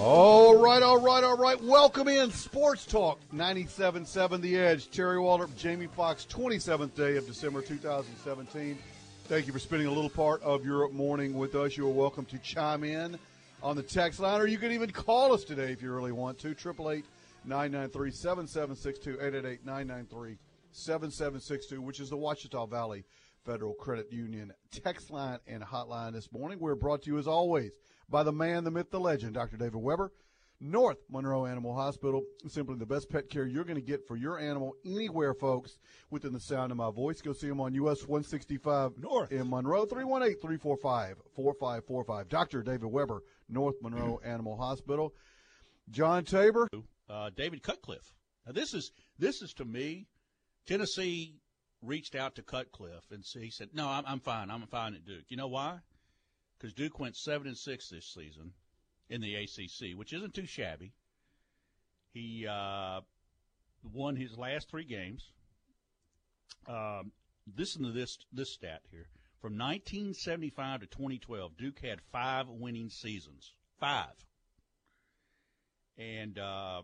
All right, all right, all right. Welcome in Sports Talk 97.7 The Edge. Terry Waldrop, Jamie Fox, 27th day of December 2017. Thank you for spending a little part of your morning with us. You are welcome to chime in on the text line, or you can even call us today if you really want to. 888 993 7762 888 993 7762, which is the Ouachita Valley Federal Credit Union text line and hotline this morning. We're brought to you, as always, by the man, the myth, the legend, Dr. David Weber, North Monroe Animal Hospital. Simply the best pet care you're going to get for your animal anywhere, folks, within the sound of my voice. Go see him on US 165 North in Monroe, 318 345 4545. Dr. David Weber, North Monroe Animal Hospital. John Tabor. Uh, David Cutcliffe. Now, this is, this is to me, Tennessee reached out to Cutcliffe and he said, "No, I'm, I'm fine. I'm fine at Duke." You know why? Because Duke went seven and six this season in the ACC, which isn't too shabby. He uh, won his last three games. Um, listen to this this stat here: from 1975 to 2012, Duke had five winning seasons. Five. And uh,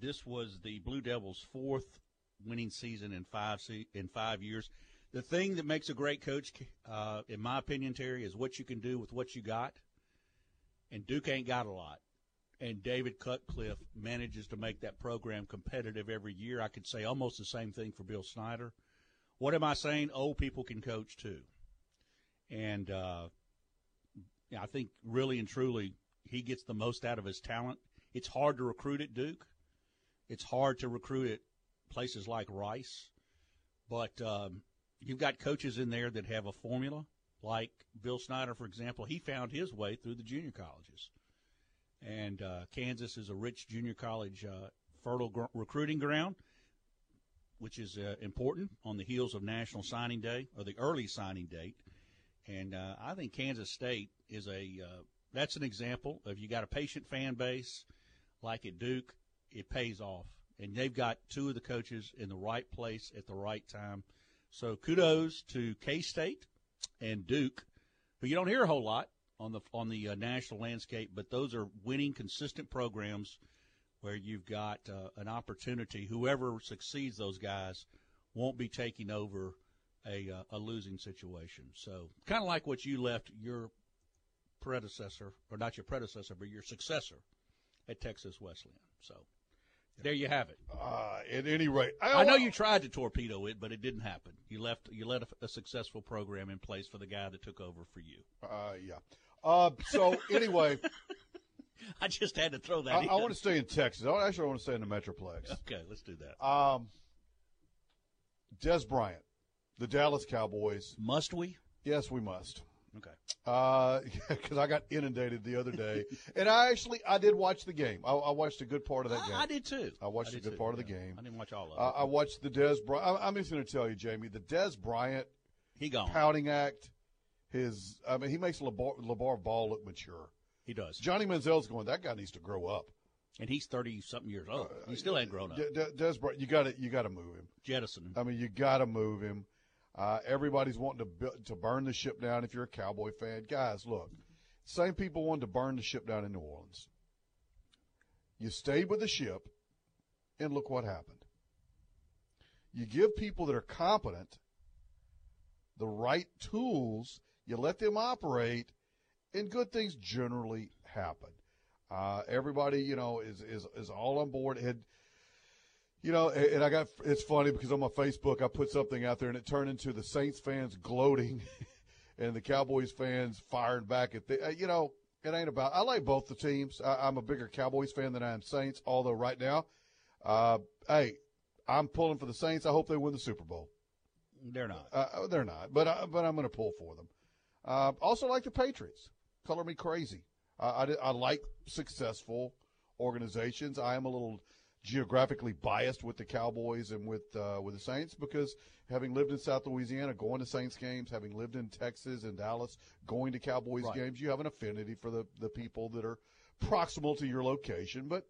this was the Blue Devils' fourth winning season in five se- in five years. The thing that makes a great coach, uh, in my opinion, Terry, is what you can do with what you got. And Duke ain't got a lot. And David Cutcliffe manages to make that program competitive every year. I could say almost the same thing for Bill Snyder. What am I saying? Old people can coach too. And uh, I think really and truly, he gets the most out of his talent. It's hard to recruit at Duke. It's hard to recruit at places like Rice, but um, you've got coaches in there that have a formula. Like Bill Snyder, for example, he found his way through the junior colleges, and uh, Kansas is a rich junior college uh, fertile gr- recruiting ground, which is uh, important on the heels of National Signing Day or the early signing date. And uh, I think Kansas State is a uh, that's an example of you got a patient fan base like at Duke, it pays off and they've got two of the coaches in the right place at the right time. So kudos to K State and Duke, who you don't hear a whole lot on the on the uh, national landscape, but those are winning, consistent programs where you've got uh, an opportunity. Whoever succeeds, those guys won't be taking over a uh, a losing situation. So kind of like what you left your predecessor, or not your predecessor, but your successor at Texas Wesleyan. So. There you have it. Uh, at any rate, I, I know you tried to torpedo it, but it didn't happen. You left you let a, a, successful program in place for the guy that took over for you. Uh, yeah. Uh, so anyway, I just had to throw that. I, I, want to stay in Texas. I actually want to stay in the Metroplex. Okay, let's do that. Um, Dez Bryant, the Dallas Cowboys. Must we? Yes, we must. Okay. Uh, because I got inundated the other day, and I actually I did watch the game. I, I watched a good part of that game. I, I did too. I watched I a good too. part yeah. of the game. I didn't watch all of it. Uh, I watched the Bryant. I'm just going to tell you, Jamie, the Dez Bryant he gone pouting act. His, I mean, he makes LaVar, LaVar Ball look mature. He does. Johnny Manziel's going. That guy needs to grow up. And he's thirty something years old. Uh, he still ain't grown up. D- D- Dez Bryant, you got to you got to move him. Jettison him. I mean, you got to move him. Uh, everybody's wanting to to burn the ship down. If you're a Cowboy fan, guys, look, same people wanted to burn the ship down in New Orleans. You stayed with the ship, and look what happened. You give people that are competent the right tools. You let them operate, and good things generally happen. Uh, everybody, you know, is, is is all on board. Had you know, and, I got it's funny because on my Facebook I put something out there and it turned into the Saints fans gloating, and the Cowboys fans firing back at the. Uh, you know, it ain't about. I like both the teams. I, I'm a bigger Cowboys fan than I am Saints. Although right now, uh, hey, I'm pulling for the Saints. I hope they win the Super Bowl. They're not. Uh, they're not, but I, but I'm going to pull for them. Uh, also, like the Patriots. Color me crazy. I, I, I like successful organizations. I am a little geographically biased with the Cowboys and with uh, with the Saints because having lived in South Louisiana, going to Saints games, having lived in Texas and Dallas, going to Cowboys Right. games, you have an affinity for the the people that are proximal to your location. But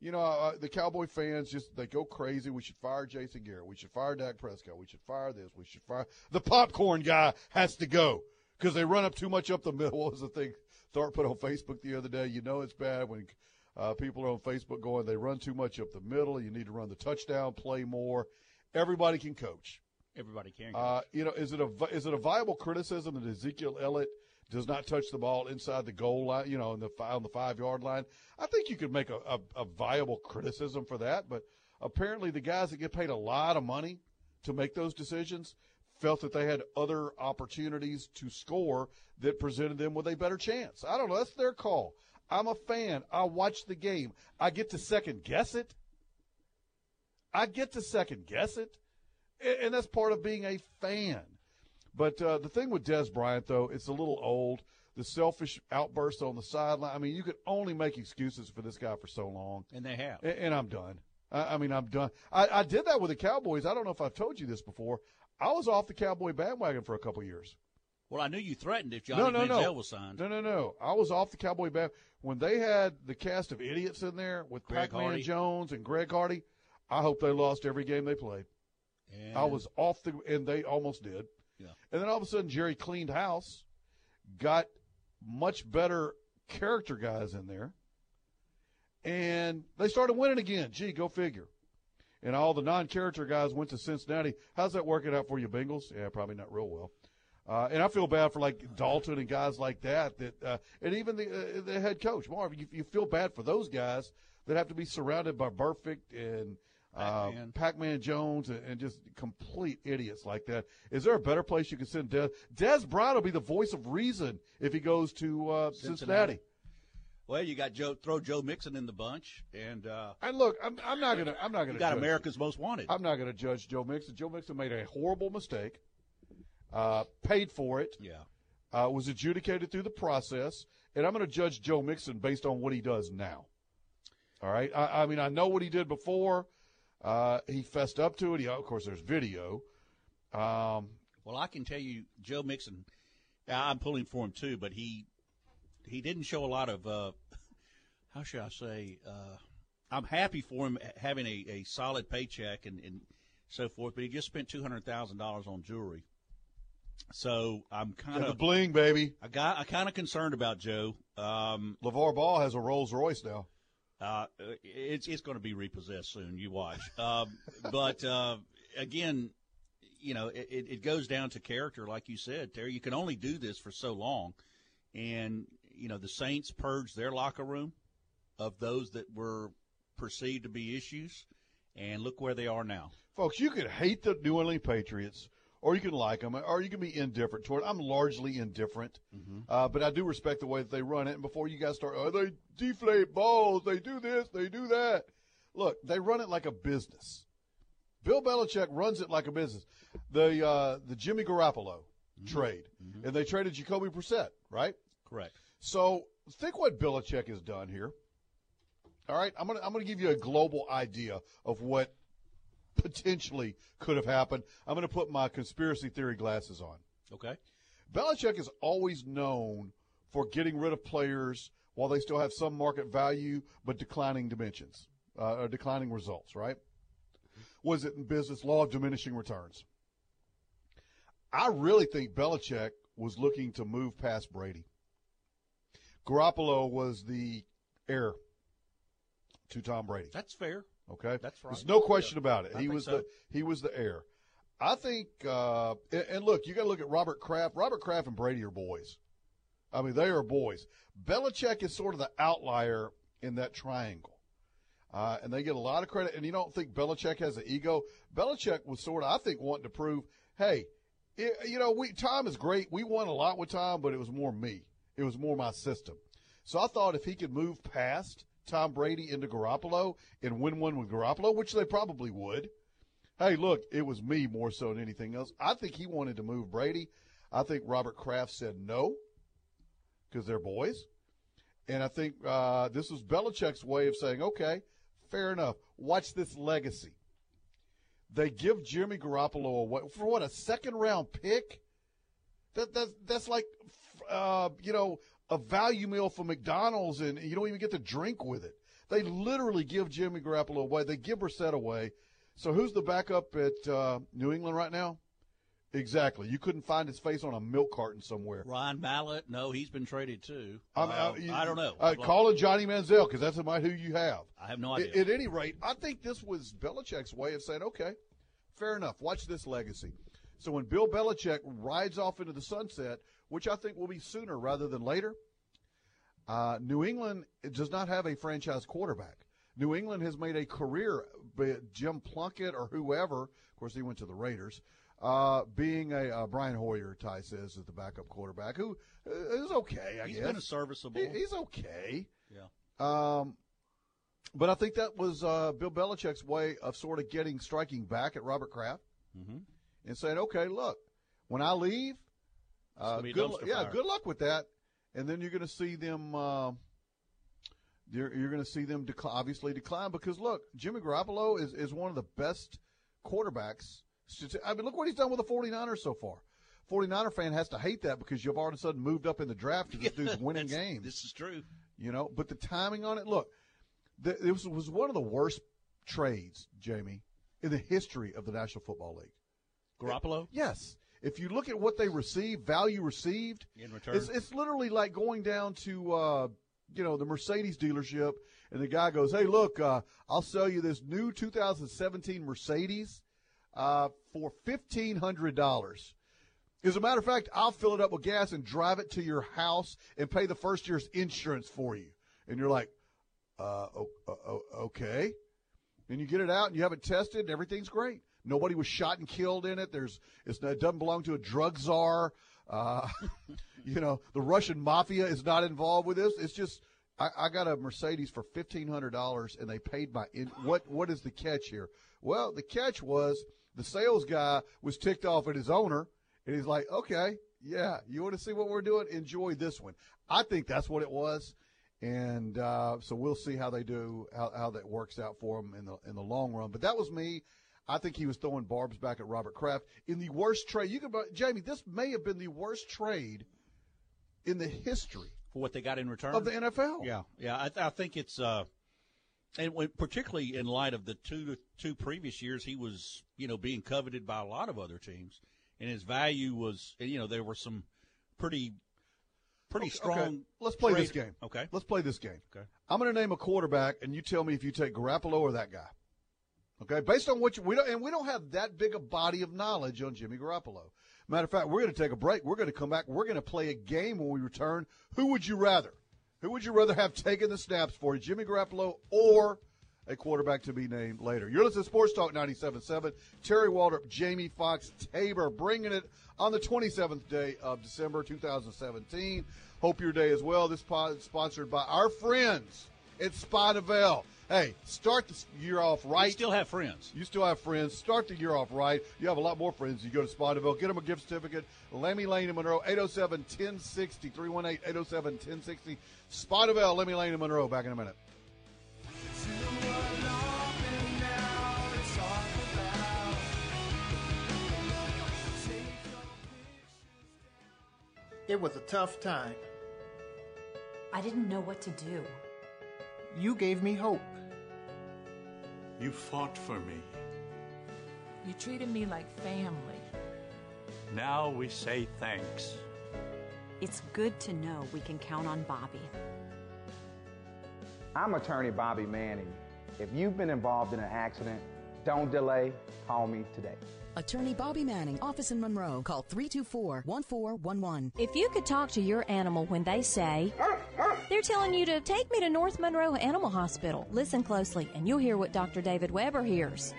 you know, uh, the Cowboy fans just they go crazy. We should fire Jason Garrett. We should fire Dak Prescott. We should fire this. We should fire the popcorn guy has to go because they run up too much up the middle. What was the thing Thorpe put on Facebook the other day? You know it's bad when uh, people are on Facebook going they run too much up the middle. You need to run the touchdown, play more. Everybody can coach. Everybody can. Uh, you know, is it a is it a viable criticism that Ezekiel Elliott does not touch the ball inside the goal line? You know, on the on the five yard line. I think you could make a, a, a viable criticism for that, but apparently the guys that get paid a lot of money to make those decisions felt that they had other opportunities to score that presented them with a better chance. I don't know. That's their call. I'm a fan. I watch the game. I get to second guess it. I get to second guess it. And that's part of being a fan. But uh, the thing with Dez Bryant, though, it's a little old. The selfish outbursts on the sideline. I mean, you could only make excuses for this guy for so long. and they have. And, and I'm done. I, I mean, I'm done. I, I did that with the Cowboys. I don't know if I've told you this before. I was off the Cowboy bandwagon for a couple years. Well, I knew you threatened if Johnny no, no, Manziel no. was signed. No, no, no. I was off the Cowboy band when they had the cast of idiots in there with Greg Pac-Man Hardy. Jones and Greg Hardy. I hope they lost every game they played. And I was off the, and they almost did. Yeah. And then all of a sudden, Jerry cleaned house, got much better character guys in there, and they started winning again. Gee, go figure. And all the non-character guys went to Cincinnati. How's that working out for you, Bengals? Yeah, probably not real well. Uh, and I feel bad for like Dalton and guys like that. That uh, and even the uh, the head coach Marv. You, you feel bad for those guys that have to be surrounded by Burfict and uh, Pac-Man. Pac-Man Jones and, and just complete idiots like that. Is there a better place you can send Dez? Dez Bryant will be the voice of reason if he goes to uh, Cincinnati. Cincinnati. Well, you got Joe. Throw Joe Mixon in the bunch, and uh, And look, I'm, I'm not gonna I'm not gonna you got judge. America's Most Wanted. I'm not gonna judge Joe Mixon. Joe Mixon made a horrible mistake. Uh, paid for it. yeah. uh, was adjudicated through the process, and I'm going to judge Joe Mixon based on what he does now. All right, I, I mean I know what he did before. Uh, he fessed up to it. He, of course, there's video. Um, Well, I can tell you, Joe Mixon. I'm pulling for him too, but he he didn't show a lot of. Uh, how should I say? Uh, I'm happy for him having a, a solid paycheck and, and so forth, but he just spent two hundred thousand dollars on jewelry. So I'm kind the of bling, baby. I got I kind of concerned about Joe. Um, LaVar Ball has a Rolls Royce now. uh, it's it's going to be repossessed soon. You watch. Um, but uh, again, you know, it, it- goes down to character, like you said, Terry. You can only do this for so long, and you know the Saints purged their locker room of those that were perceived to be issues, and look where they are now. Folks, you could hate the New England Patriots, or you can like them, or you can be indifferent toward. I'm largely indifferent, uh, but I do respect the way that they run it. And before you guys start, oh, they deflate balls, they do this, they do that. Look, they run it like a business. Bill Belichick runs it like a business. The uh, the Jimmy Garoppolo trade, and they traded Jacoby Brissett, right? Correct. So think what Belichick has done here. All right, I'm gonna I'm gonna give you a global idea of what potentially could have happened. I'm gonna put my conspiracy theory glasses on. Okay. Belichick is always known for getting rid of players while they still have some market value but declining dimensions, uh, or declining results. Right? Was it in business law of diminishing returns? I really think Belichick was looking to move past Brady. Garoppolo was the heir to Tom Brady. That's fair. Okay, That's right. There's no question about it. I he was so. the he was the heir. I think, uh, and, look, you got to look at Robert Kraft. Robert Kraft and Brady are boys. I mean, they are boys. Belichick is sort of the outlier in that triangle, uh, and they get a lot of credit. And you don't think Belichick has an ego? Belichick was sort of, I think, wanting to prove, hey, it, you know, we Tom is great. We won a lot with Tom, but it was more me. It was more my system. So I thought if he could move past Tom Brady into Garoppolo and win one with Garoppolo, which they probably would. Hey, look, it was me more so than anything else. I think he wanted to move Brady. I think Robert Kraft said no because they're boys. And I think uh, this was Belichick's way of saying, okay, fair enough. Watch this legacy. They give Jimmy Garoppolo away for what a second round pick. That that's that's like, uh, you know, a value meal for McDonald's, and you don't even get to drink with it. They literally give Jimmy Garoppolo away. They give Brissett away. So who's the backup at uh, New England right now? Exactly. You couldn't find his face on a milk carton somewhere. Ryan Mallett, no, he's been traded too. Uh, I, you- I don't know. Uh, call it Johnny Manziel because that's about who you have. I have no At, idea. at any rate, I think this was Belichick's way of saying, okay, fair enough. Watch this legacy. So when Bill Belichick rides off into the sunset, which I think will be sooner rather than later, uh, New England does not have a franchise quarterback. New England has made a career, Jim Plunkett or whoever. Of course, he went to the Raiders. Uh, being a uh, Brian Hoyer, Ty says, is the backup quarterback who uh, okay. I He's guess been a serviceable. He- he's okay. yeah. Um, but I think that was uh, Bill Belichick's way of sort of getting striking back at Robert Kraft hmm and saying, "Okay, look, when I leave, uh, gonna be a good, yeah, fire. good luck with that." And then you're going to see them. Uh, you're, you're going to see them obviously decline because look, Jimmy Garoppolo is, is one of the best quarterbacks. I mean, look what he's done with the 49ers so far. 49er fan has to hate that because you've all of a sudden moved up in the draft because this dude's winning games This is true. you know. But the timing on it, look, th- it was, was one of the worst trades, Jamie, in the history of the National Football League. Garoppolo Yes, if you look at what they received, value received, in return. it's it's literally like going down to uh, you know the Mercedes dealership, and the guy goes, "Hey, look, uh, I'll sell you this new 2017 Mercedes uh, for fifteen hundred dollars." As a matter of fact, I'll fill it up with gas and drive it to your house and pay the first year's insurance for you. And you're like, uh, o- okay. And you get it out and you have it tested and everything's great. Nobody was shot and killed in it. There's, it doesn't belong to a drug czar. Uh, you know, the Russian mafia is not involved with this. It's just, I, I got a Mercedes for fifteen hundred dollars, and they paid my. In, what What is the catch here? Well, the catch was the sales guy was ticked off at his owner, and he's like, "Okay, yeah, you want to see what we're doing? Enjoy this one." I think that's what it was, and uh, so we'll see how they do, how, how that works out for them in the in the long run. But that was me. I think he was throwing barbs back at Robert Kraft in the worst trade. You can, Jamie, this may have been the worst trade in the history for what they got in return of the NFL. Yeah, yeah. I, I think it's uh, and when, particularly in light of the two two previous years, he was you know being coveted by a lot of other teams, and his value was you know there were some pretty pretty Okay, strong. okay. Let's play this game. Okay. Let's play this game. Okay. I'm going to name a quarterback, and you tell me if you take Garoppolo or that guy. Okay, based on what you, we don't, and we don't have that big a body of knowledge on Jimmy Garoppolo. Matter of fact, we're going to take a break. We're going to come back. We're going to play a game when we return. Who would you rather? Who would you rather have taken the snaps for, Jimmy Garoppolo or a quarterback to be named later? You're listening to Sports Talk 97.7. Terry Waldrop, Jamie Fox, Tabor, bringing it on the 27th day of December 2017. Hope your day is well. This pod is sponsored by our friends at Spotavell. Hey, start the year off We right. still have friends. You still have friends. Start the year off right. You have a lot more friends. You go to Spotaville, get them a gift certificate. Lemmy Lane in Monroe, 807 1060, 318 807 1060. Spotaville, Lemmy Lane in Monroe. Back in a minute. It was a tough time. I didn't know what to do. You gave me hope. You fought for me. You treated me like family. Now we say thanks. It's good to know we can count on Bobby. I'm attorney Bobby Manning. If you've been involved in an accident, don't delay. Call me today. Attorney Bobby Manning, office in Monroe. Call 324 1411. If you could talk to your animal when they say, they're telling you to take me to North Monroe Animal Hospital, listen closely and you'll hear what Dr. David Weber hears.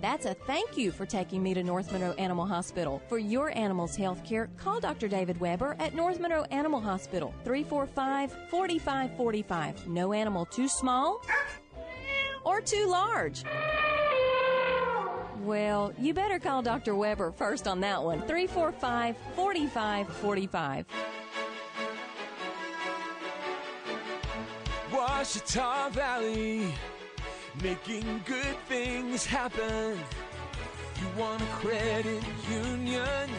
That's a thank you for taking me to North Monroe Animal Hospital. For your animal's health care, call Dr. David Weber at North Monroe Animal Hospital, 345 4545. No animal too small or too large. Well, you better call Dr. Weber first on that one. 345 4545. Ouachita Valley, making good things happen. You want a credit union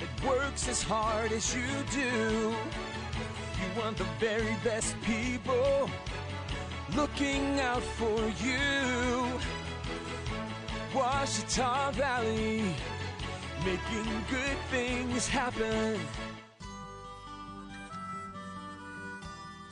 that works as hard as you do. You want the very best people looking out for you. Ouachita Valley, making good things happen.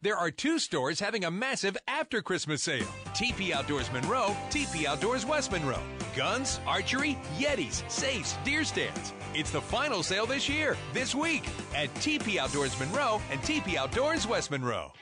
There are two stores having a massive after Christmas sale. TP Outdoors Monroe, TP Outdoors West Monroe. Guns, archery, Yetis, safes, deer stands. It's the final sale this year, this week, at TP Outdoors Monroe and TP Outdoors West Monroe.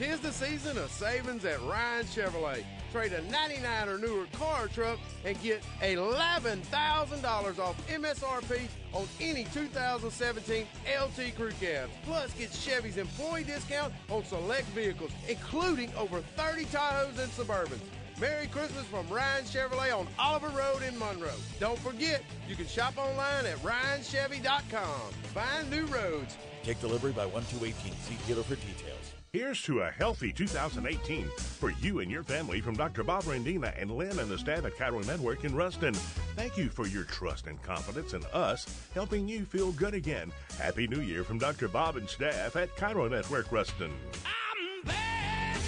Tis the season of savings at Ryan Chevrolet. Trade a 99 or newer car or truck and get $11,000 off MSRP on any 2017 LT Crew Cabs. Plus, get Chevy's employee discount on select vehicles, including over 30 Tahoes and Suburbans. Merry Christmas from Ryan Chevrolet on Oliver Road in Monroe. Don't forget, you can shop online at ryanchevy.com. Find new roads. Take delivery by 1218. See dealer for details. Here's to a healthy 2018 for you and your family from Dr. Bob Randina and Lynn and the staff at Cairo Network in Ruston. Thank you for your trust and confidence in us, helping you feel good again. Happy New Year from Dr. Bob and staff at Cairo Network Ruston. I'm back,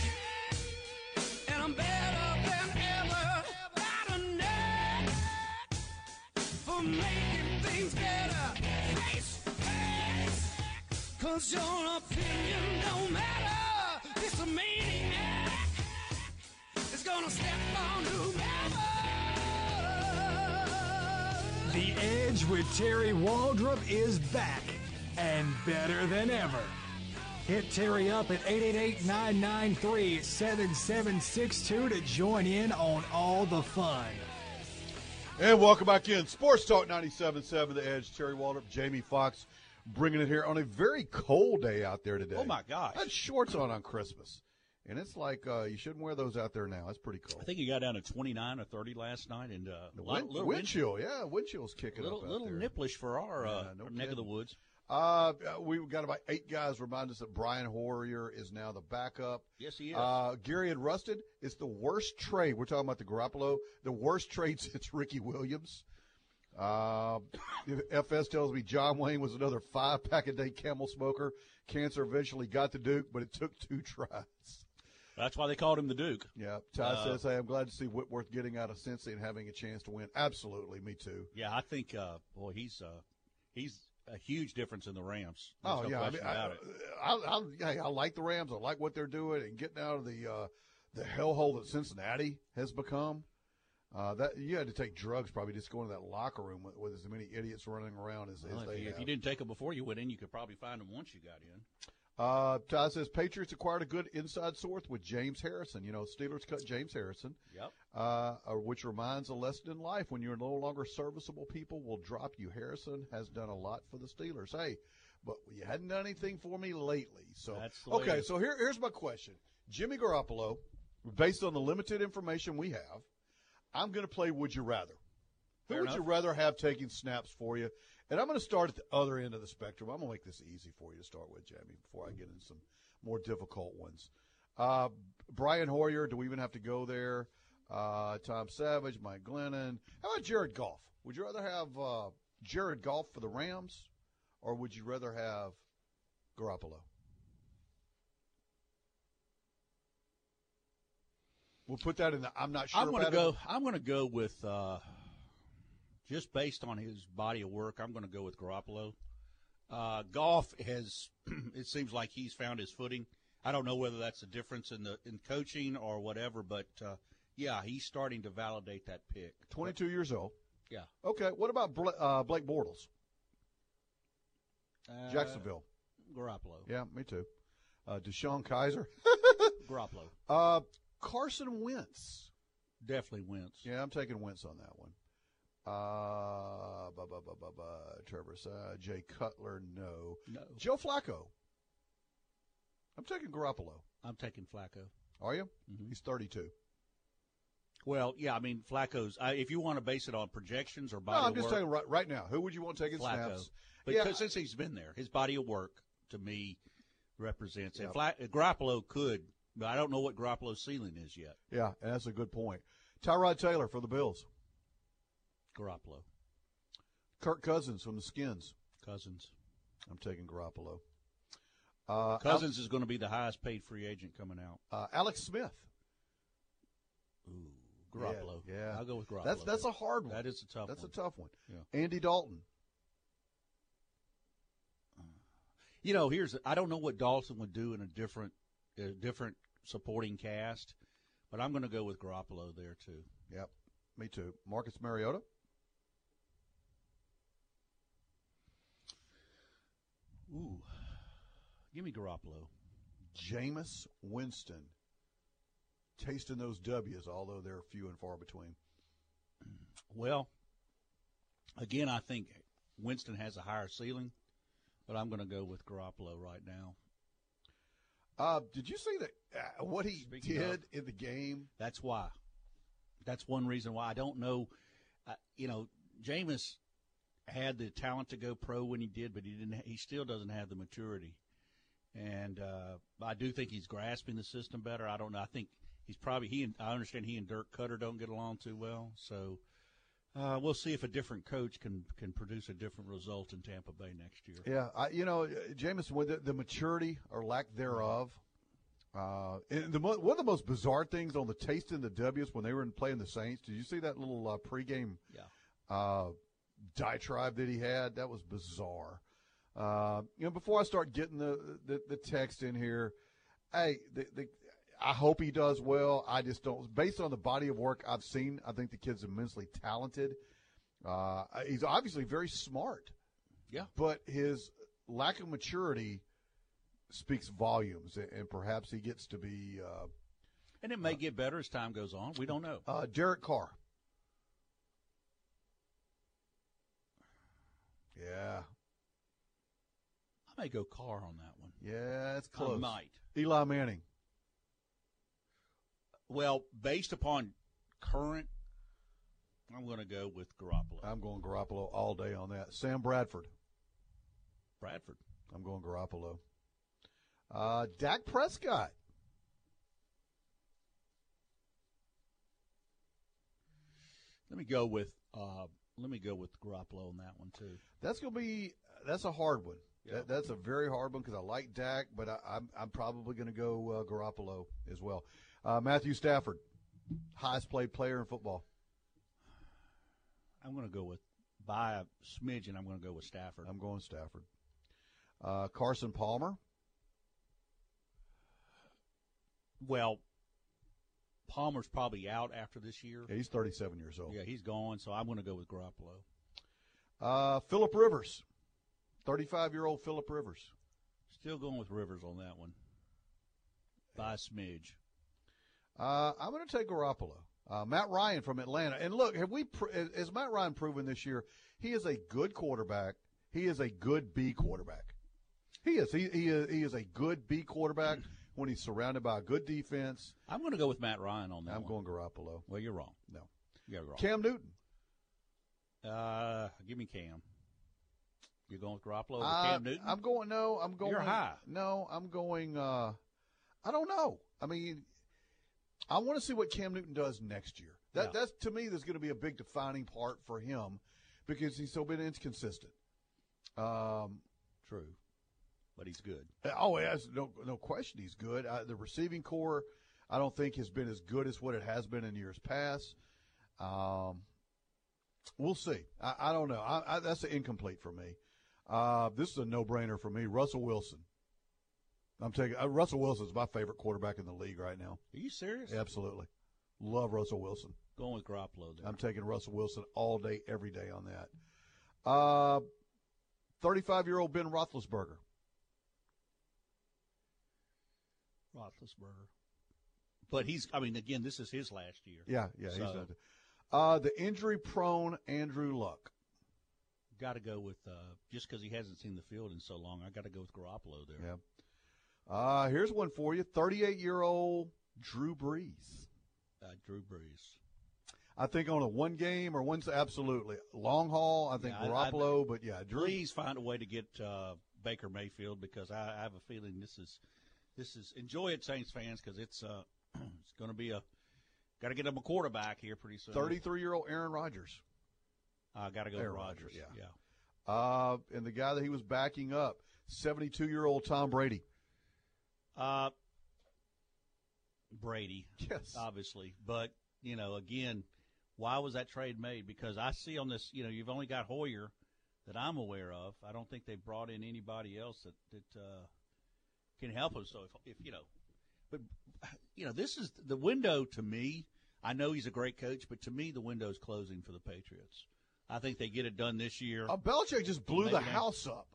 and I'm better than ever. Got a for making things better. Face, face, cause your opinion don't matter. This a maniac is gonna step on whomever. The Edge with Terry Waldrop is back and better than ever. Hit Terry up at 888-993-7762 to join in on all the fun. And welcome back in. Sports Talk 97.7 The Edge. Terry Waldrop, Jamie Fox bringing it here on a very cold day out there today. Oh, my gosh. I had shorts on on Christmas. And it's like uh, you shouldn't wear those out there now. It's pretty cold. I think you got down to 29 or 30 last night, and uh, The wind, little wind chill, yeah, wind chill's kicking little, up little there. nipplish for our uh, Yeah, no neck of the woods. Uh, we've got about eight guys remind us that Brian Hoyer is now the backup. Yes, he is. Uh, Gary had rusted. It's the worst trade. We're talking about the Garoppolo. The worst trade since Ricky Williams. Uh, FS tells me John Wayne was another five pack a day camel smoker. Cancer eventually got to Duke, but it took two tries. That's why they called him the Duke. Yeah. Ty Uh, says, "Hey, I'm glad to see Whitworth getting out of Cincy and having a chance to win." Absolutely, me too. Yeah, I think, uh, boy, he's uh, he's a huge difference in the Rams. There's Oh no yeah, I, mean, I. I, I, I like the Rams. I like what they're doing and getting out of the uh, the hellhole that Cincinnati has become. Uh, that you had to take drugs probably just going to that locker room with, with as many idiots running around as, Well, as if, they you, if you didn't take them before you went in, you could probably find them once you got in. Uh, Ty says Patriots acquired a good inside source with James Harrison. You know, Steelers cut James Harrison. Yep. Uh, uh, which reminds a lesson in life: when you're no longer serviceable, people will drop you. Harrison has done a lot for the Steelers. Hey, but you hadn't done anything for me lately. So That's okay. So here, here's my question: Jimmy Garoppolo, based on the limited information we have, I'm going to play Would You Rather. Who Fair would you rather have taking snaps for you? And I'm going to start at the other end of the spectrum. I'm going to make this easy for you to start with, Jamie, before I get into some more difficult ones. Uh, Brian Hoyer, do we even have to go there? Uh, Tom Savage, Mike Glennon. How about Jared Goff? Would you rather have uh, Jared Goff for the Rams, or would you rather have Garoppolo? We'll put that in the I'm not sure. I'm going to go. I'm going to go with uh, just based on his body of work. I'm going to go with Garoppolo. Uh, Goff has. it seems like he's found his footing. I don't know whether that's a difference in the in coaching or whatever, but uh, yeah, he's starting to validate that pick. 22 years old. Yeah. Okay. What about Bla- uh, Blake Bortles? Uh, Jacksonville. Garoppolo. Yeah, me too. Uh, DeShone Kizer. Garoppolo. Uh, Carson Wentz. Definitely Wentz. Yeah, I'm taking Wentz on that one. Uh, bu- bu- bu- bu- bu- Trevor, uh, Jay Cutler, no. No. Joe Flacco. I'm taking Garoppolo. I'm taking Flacco. Are you? Mm-hmm. He's 32. Well, yeah, I mean Flacco's. I, if you want to base it on projections or No, body I'm of just saying right, right now. Who would you want taking Flacco. snaps? Because yeah, since he's been there, his body of work to me represents it. Yep. Fla- Garoppolo could, but I don't know what Garoppolo's ceiling is yet. yeah, and that's a good point. Tyrod Taylor for the Bills. Garoppolo, Kirk Cousins from the Skins. Cousins, I'm taking Garoppolo. Uh, Cousins is going to be the highest paid free agent coming out. Uh, Alex Smith. Ooh, Garoppolo. Yeah, yeah. I'll go with Garoppolo. That's that's a hard one. That is a tough. That's one. a tough one. Yeah. Andy Dalton. You know, here's I don't know what Dalton would do in a different, a different supporting cast, but I'm going to go with Garoppolo there too. Yep, me too. Marcus Mariota. Ooh, give me Garoppolo. Jameis Winston. Tasting those W's, although they're few and far between. Well, again, I think Winston has a higher ceiling, but I'm going to go with Garoppolo right now. Uh, did you see that? Uh, what he Speaking did of- in the game? That's why. That's one reason why I don't know. Uh, you know, Jameis had the talent to go pro when he did, but he didn't. He still doesn't have the maturity, and uh, I do think he's grasping the system better. I don't know. I think he's probably he. And, I understand he and Dirk Koetter don't get along too well, so uh, we'll see if a different coach can can produce a different result in Tampa Bay next year. Yeah, I, you know, Jameis, with the, the maturity or lack thereof. Uh, and the mo- one of the most bizarre things on the taste in the W's when they were in playing the Saints. Did you see that little uh, pregame Yeah. uh, diatribe that he had? That was bizarre. Uh, you know, before I start getting the the, the text in here, hey, the, the, I hope he does well. I just don't. Based on the body of work I've seen, I think the kid's immensely talented. Uh, he's obviously very smart. Yeah. But his lack of maturity speaks volumes, and, perhaps he gets to be uh, And it may get better as time goes on. We don't know. uh, Derek Carr. Yeah, I may go Carr on that one. yeah, it's close. I might. Eli Manning. Well, based upon current, I'm going to go with Garoppolo. I'm going Garoppolo all day on that. Sam Bradford. Bradford. I'm going Garoppolo. Uh, Dak Prescott. Let me go with uh, let me go with Garoppolo on that one too. That's going to be that's a hard one. Yeah. That, that's a very hard one because I like Dak, but I, I'm I'm probably going to go uh, Garoppolo as well. Uh, Matthew Stafford, highest played player in football. I'm going to go with by a smidgen. I'm going to go with Stafford. I'm going Stafford. Uh, Carson Palmer. Well, Palmer's probably out after this year. Yeah, he's 37 years old. Yeah, he's gone, so I'm going to go with Garoppolo. Uh, Philip Rivers, 35 year old Philip Rivers. Still going with Rivers on that one. By a smidge. Uh, I'm going to take Garoppolo. Uh, Matt Ryan from Atlanta. And look, have we pr- has Matt Ryan proven this year he is a good quarterback. He is a good B quarterback. He is. He he is, he is a good B quarterback when he's surrounded by a good defense. I'm going to go with Matt Ryan on that I'm one. going Garoppolo. Well, you're wrong. No. You're wrong. Cam Newton. Uh, give me Cam. You're going with Garoppolo over Uh, Cam Newton? I'm going. No, I'm going. You're high. No, I'm going. Uh, I don't know. I mean, I want to see what Cam Newton does next year. That Yeah. that's to me. There's going to be a big defining part for him because he's so been inconsistent. Um, True. But he's good. oh, yes, no no question, he's good. Uh, the receiving corps, I don't think has been as good as what it has been in years past. Um, we'll see. I, I don't know. I, I, that's incomplete for me. Uh, this is a no brainer for me. Russell Wilson. I'm taking uh, Russell Wilson's my favorite quarterback in the league right now. Are you serious? Absolutely, love Russell Wilson. Going with Garoppolo there. I'm taking Russell Wilson all day, every day on that. Uh, 35 year old Ben Roethlisberger. Roethlisberger. But he's, I mean, again, this is his last year. Yeah, yeah. He's So- not, Uh, the injury-prone Andrew Luck. Got to go with uh, just because he hasn't seen the field in so long. I got to go with Garoppolo there. Yeah. Uh, here's one for you: 38-year-old Drew Brees. Uh, Drew Brees. I think on a one game or one's absolutely long haul. I think Yeah, I- Garoppolo, but yeah, Drew. Please find a way to get uh, Baker Mayfield because I, I have a feeling this is this is enjoy it, Saints fans, because it's uh, it's going to be a got to get him a quarterback here pretty soon. 33-year-old Aaron Rodgers. I got to go Aaron Rodgers. Yeah. yeah. Uh, and the guy that he was backing up, 72-year-old Tom Brady. Uh, Brady, Yes. obviously, but you know, again, why was that trade made? Because I see on this, you know, you've only got Hoyer that I'm aware of. I don't think they brought in anybody else that that uh, can help him. So if, if you know, but you know, this is the window to me. I know he's a great coach, but to me, the window's closing for the Patriots. I think they get it done this year. Uh, Belichick just blew the house up.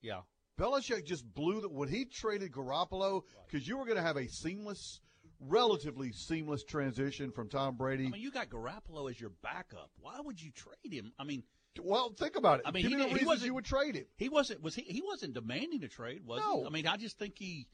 Yeah. Belichick just blew the when he traded Garoppolo because you were going to have a seamless, relatively seamless transition from Tom Brady. I mean, you got Garoppolo as your backup. Why would you trade him? I mean, well, think about it. I mean, Give he, me the he reasons wasn't, you would trade him. He wasn't. Was he? He wasn't demanding a trade, was No. he? I mean, I just think he.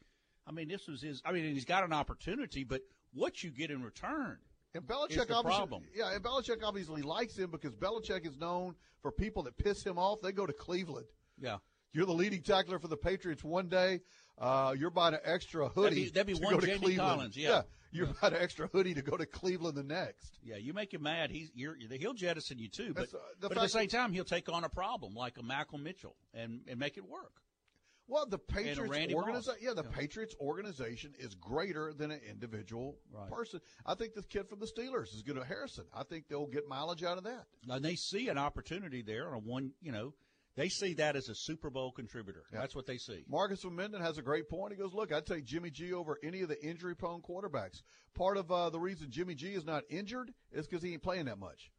I mean, this was his. I mean, he's got an opportunity, but what you get in return And is Belichick the obviously, problem. yeah, and Belichick obviously likes him because Belichick is known for people that piss him off. They go to Cleveland. Yeah. You're the leading tackler for the Patriots one day. Uh, you're buying an extra hoodie. That'd be- that'd be to one go to Jamie Cleveland. Collins, yeah. you're buying an extra hoodie to go to Cleveland the next. Yeah, you make him mad. He's you're, he'll jettison you too, but, uh, the but at the same time, he'll take on a problem like a Malcolm Mitchell and, and make it work. Well, the Patriots organization, yeah, the Patriots organization is greater than an individual Right. person. I think this kid from the Steelers is good at Harrison. I think they'll get mileage out of that. And they see an opportunity there on a one. You know, they see that as a Super Bowl contributor. That's what they see. Marcus from Minden has a great point. He goes, "Look, I'd take Jimmy G over any of the injury-prone quarterbacks. Part of uh, the reason Jimmy G is not injured is because he ain't playing that much.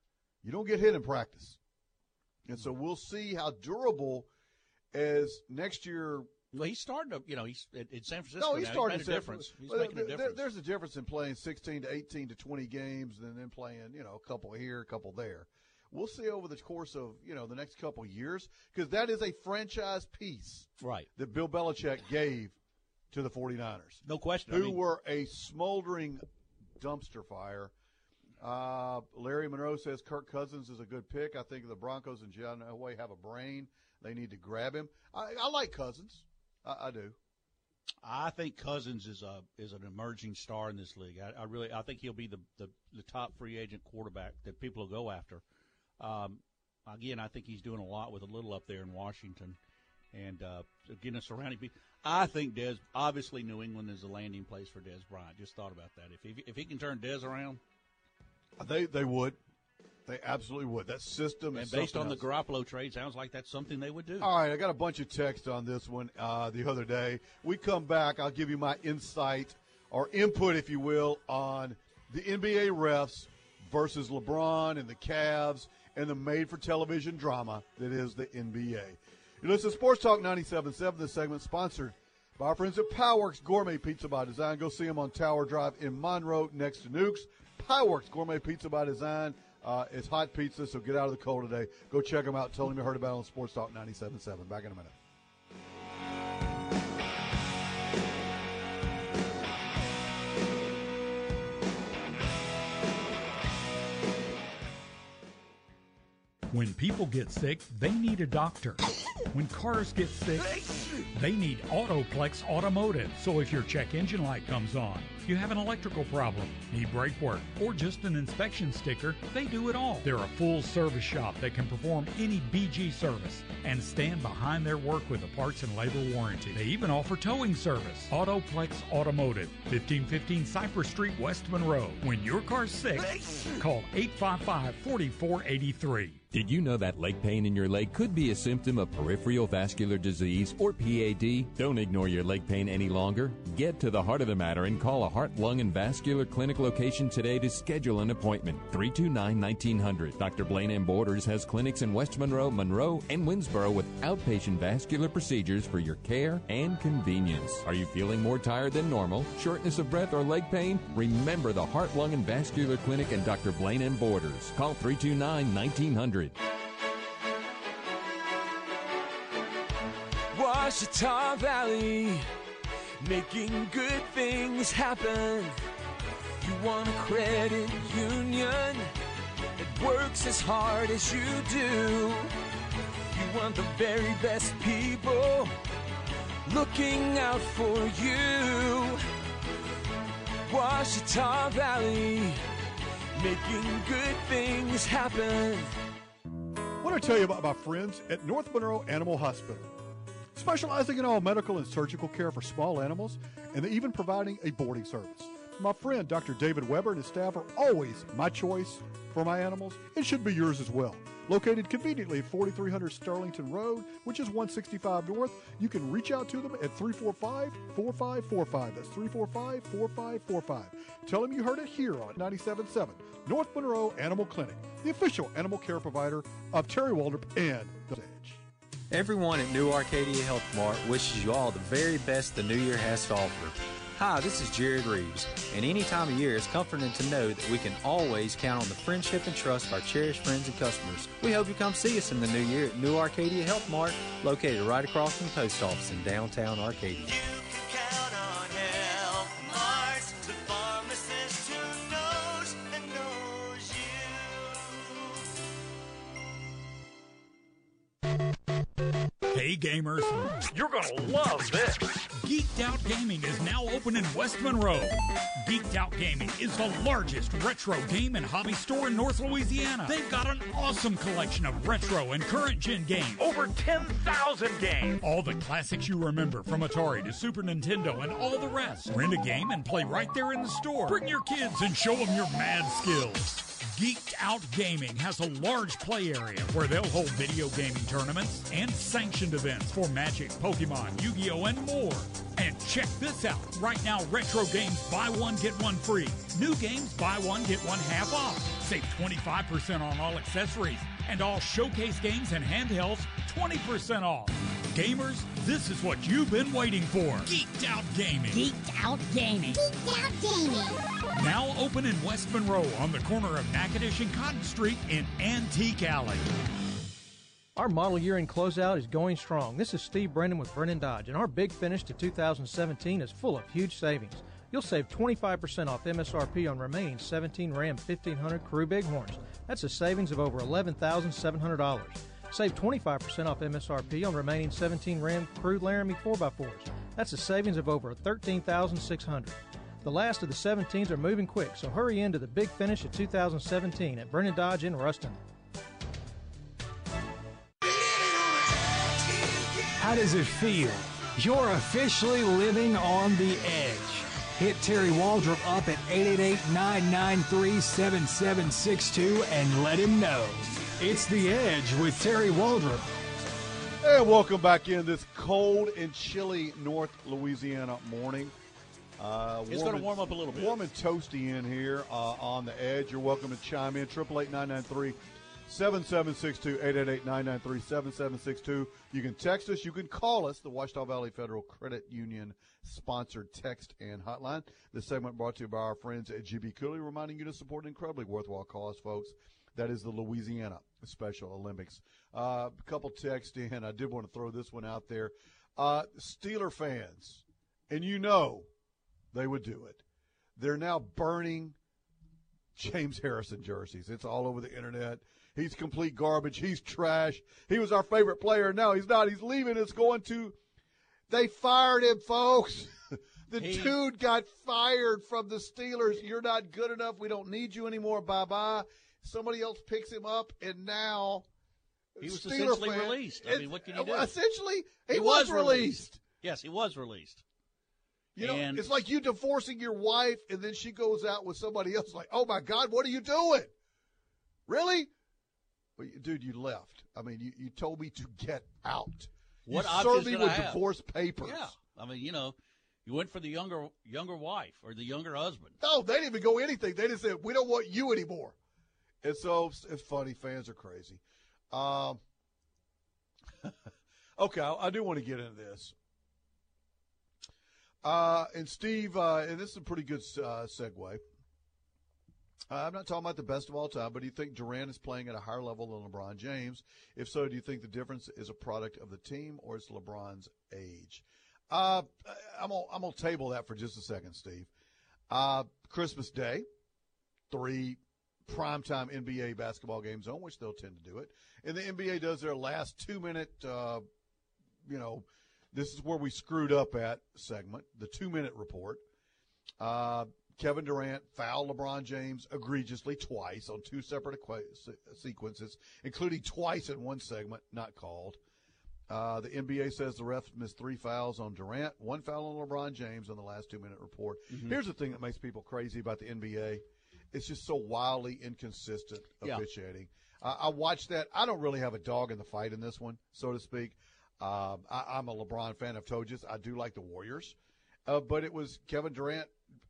You don't get hit in practice, and so we'll see how durable as next year." Well, he's starting to. You know, he's in San Francisco. No, he's now. starting to a difference. He's well, making a difference. There's a difference in playing 16 to 18 to 20 games, and then playing, you know, a couple here, a couple there. We'll see over the course of you know the next couple years because that is a franchise piece, right? That Bill Belichick gave to the 49ers. No question. I Who mean- were a smoldering dumpster fire. Uh, Larry Monroe says Kirk Cousins is a good pick. I think the Broncos and John Elway have a brain. They need to grab him. I, I like Cousins. I, I do. I think Cousins is a is an emerging star in this league. I, I really I think he'll be the, the the top free agent quarterback that people will go after. Um, again, I think he's doing a lot with a little up there in Washington, and uh, again, a surrounding people. I think Dez. Obviously, New England is a landing place for Dez Bryant. Just thought about that. If he, if he can turn Dez around, They they would. They absolutely would. That system and based on something the else. Garoppolo trade, sounds like that's something they would do. All right, I got a bunch of text on this one uh, the other day. We come back, I'll give you my insight or input, if you will, on the NBA refs versus LeBron and the Cavs and the made-for-television drama that is the NBA. You listen to Sports Talk 97.7. This segment sponsored by our friends at Powerworks Gourmet Pizza by Design. Go see them on Tower Drive in Monroe next to Nukes. Powerworks Gourmet Pizza by Design. Uh, it's hot pizza, so get out of the cold today. Go check them out. Tell them you heard about it on Sports Talk 97.7. Back in a minute. When people get sick, they need a doctor. When cars get sick, they need Autoplex Automotive. So if your check engine light comes on, you have an electrical problem, need brake work, or just an inspection sticker, they do it all. They're a full service shop that can perform any BG service and stand behind their work with a parts and labor warranty. They even offer towing service. Autoplex Automotive, 1515 Cypress Street, West Monroe. When your car's sick, call 855 4483. Did you know that leg pain in your leg could be a symptom of peripheral vascular disease or PAD? Don't ignore your leg pain any longer. Get to the heart of the matter and call a Heart, Lung, and Vascular Clinic location today to schedule an appointment. 329 1900. Dr. Blaine M. Borders has clinics in West Monroe, Monroe, and Winnsboro with outpatient vascular procedures for your care and convenience. Are you feeling more tired than normal? Shortness of breath or leg pain? Remember the Heart, Lung, and Vascular Clinic and Dr. Blaine M. Borders. Call 329 1900. Ouachita Valley, making good things happen. You want a credit union that works as hard as you do. You want the very best people looking out for you. Ouachita Valley, making good things happen. I want to tell you about my friends at North Monroe Animal Hospital. Specializing in all medical and surgical care for small animals, and even providing a boarding service. My friend Dr. David Weber and his staff are always my choice for my animals. It should be yours as well. Located conveniently at 4300 Sterlington Road, which is 165 North, you can reach out to them at 345 4545. That's 345 4545. Tell them you heard it here on 97.7 North Monroe Animal Clinic, the official animal care provider of Terry Waldrop and The. Everyone at New Arcadia Health Mart wishes you all the very best the new year has to offer. Hi, this is Jared Reeves, and any time of year it's comforting to know that we can always count on the friendship and trust of our cherished friends and customers. We hope you come see us in the new year at New Arcadia Health Mart, located right across from the post office in downtown Arcadia. Hey gamers, You're gonna love this. Geeked Out Gaming is now open in West Monroe. Geeked Out Gaming is the largest retro game and hobby store in North Louisiana. They've got an awesome collection of retro and current gen games. Over 10,000 games. All the classics you remember from Atari to Super Nintendo and all the rest. Rent a game and play right there in the store. Bring your kids and show them your mad skills. Geeked Out Gaming has a large play area where they'll hold video gaming tournaments and sanctioned events for Magic, Pokemon, Yu Gi Oh!, and more. And check this out. Right now, retro games buy one, get one free. New games buy one, get one half off. Save 25% on all accessories. And all showcase games and handhelds, 20% off. Gamers, this is what you've been waiting for. Geeked Out Gaming. Geeked Out Gaming. Geeked Out Gaming. Now open in West Monroe on the corner of Natchitoches and Cotton Street in Antique Alley. Our model year end closeout is going strong. This is Steve Brennan with Brennan Dodge, and our big finish to 2017 is full of huge savings. You'll save 25% off MSRP on remaining 17 Ram 1500 Crew Bighorns. That's a savings of over $11,700. Save 25% off MSRP on remaining 17 Ram Crew Laramie 4x4s. That's a savings of over $13,600. The last of the 17s are moving quick, so hurry into the big finish of 2017 at Brennan Dodge in Ruston. How does it feel? You're officially living on the edge. Hit Terry Waldrop up at 888-993-7762 and let him know. It's The Edge with Terry Waldrop. And welcome back in this cold and chilly North Louisiana morning. Uh, It's gonna warm up a little bit. Warm and toasty in here uh, on the edge. You're welcome to chime in. Triple eight nine nine three seven seven six two eight eight eight nine nine three seven seven six two. You can text us. You can call us. The Ouachita Valley Federal Credit Union sponsored text and hotline. This segment brought to you by our friends at GB Cooley, reminding you to support an incredibly worthwhile cause, folks. That is the Louisiana Special Olympics. Uh, a couple texts in. I did want to throw this one out there. Uh, Steeler fans, and you know they would do it. They're now burning James Harrison jerseys. It's all over the internet. He's complete garbage. He's trash. He was our favorite player. No, he's not. He's leaving. It's going to. They fired him, folks. the He- dude got fired from the Steelers. You're not good enough. We don't need you anymore. Bye bye. Somebody else picks him up, and now He was Steeler essentially fan- released. I mean, what can you do? Essentially, he, was, released. Yes, he was released. You know, And- it's like you divorcing your wife and then she goes out with somebody else. Like, oh my God, what are you doing? Really? You- dude, you left. I mean, you, you told me to get out. What you served me with I have? divorce papers. Yeah, I mean, you know, You went for the younger younger wife or the younger husband. No, they didn't even go anything. They just said we don't want you anymore. And so it's, it's funny. Fans are crazy. Um, okay, I, I, do want to get into this. Uh, and Steve, uh, and this is a pretty good uh, segue. Uh, I'm not talking about the best of all time, but do you think Durant is playing at a higher level than LeBron James? If so, do you think the difference is a product of the team or it's LeBron's age? Uh, I'm gonna, I'm gonna table that for just a second, Steve. Uh, Christmas Day, three primetime NBA basketball games on, which they'll tend to do it. And the NBA does their last two minute, you know, this is where we screwed up at segment, the two minute report. Uh, Kevin Durant fouled LeBron James egregiously twice on two separate equa- sequences, including twice in one segment, not called. Uh, the NBA says the refs missed three fouls on Durant, one foul on LeBron James on the last two minute report. Mm-hmm. Here's the thing that makes people crazy about the NBA it's just so wildly inconsistent officiating. Yeah. Uh, I watched that. I don't really have a dog in the fight in this one, so to speak. Um, I, am a LeBron fan. I've told you I do like the Warriors, uh, but it was Kevin Durant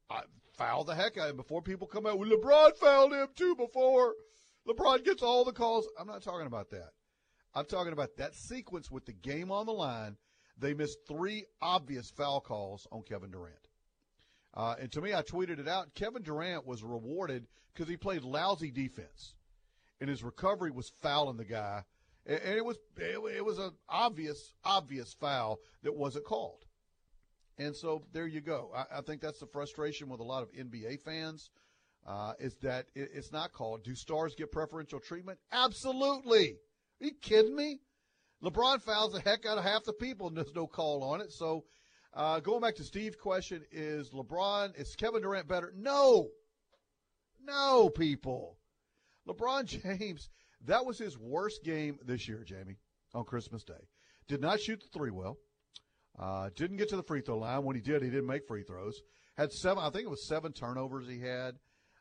I fouled the heck out of him before people come out. Well, LeBron fouled him too before. LeBron gets all the calls. I'm not talking about that. I'm talking about that sequence with the game on the line. They missed three obvious foul calls on Kevin Durant. Uh, and to me, I tweeted it out. Kevin Durant was rewarded because he played lousy defense, and his recovery was fouling the guy, and, and it was it, it was an obvious obvious foul that wasn't called. And so there you go. I, I think that's the frustration with a lot of NBA fans uh, is that it, it's not called. Do stars get preferential treatment? Absolutely. Are you kidding me? LeBron fouls the heck out of half the people, and there's no call on it. So uh, going back to Steve's question, is LeBron, is Kevin Durant better? No. No, people. LeBron James, that was his worst game this year, Jamie, on Christmas Day. Did not shoot the three well. Uh, didn't get to the free throw line. When he did, he didn't make free throws. Had seven, I think it was seven turnovers he had.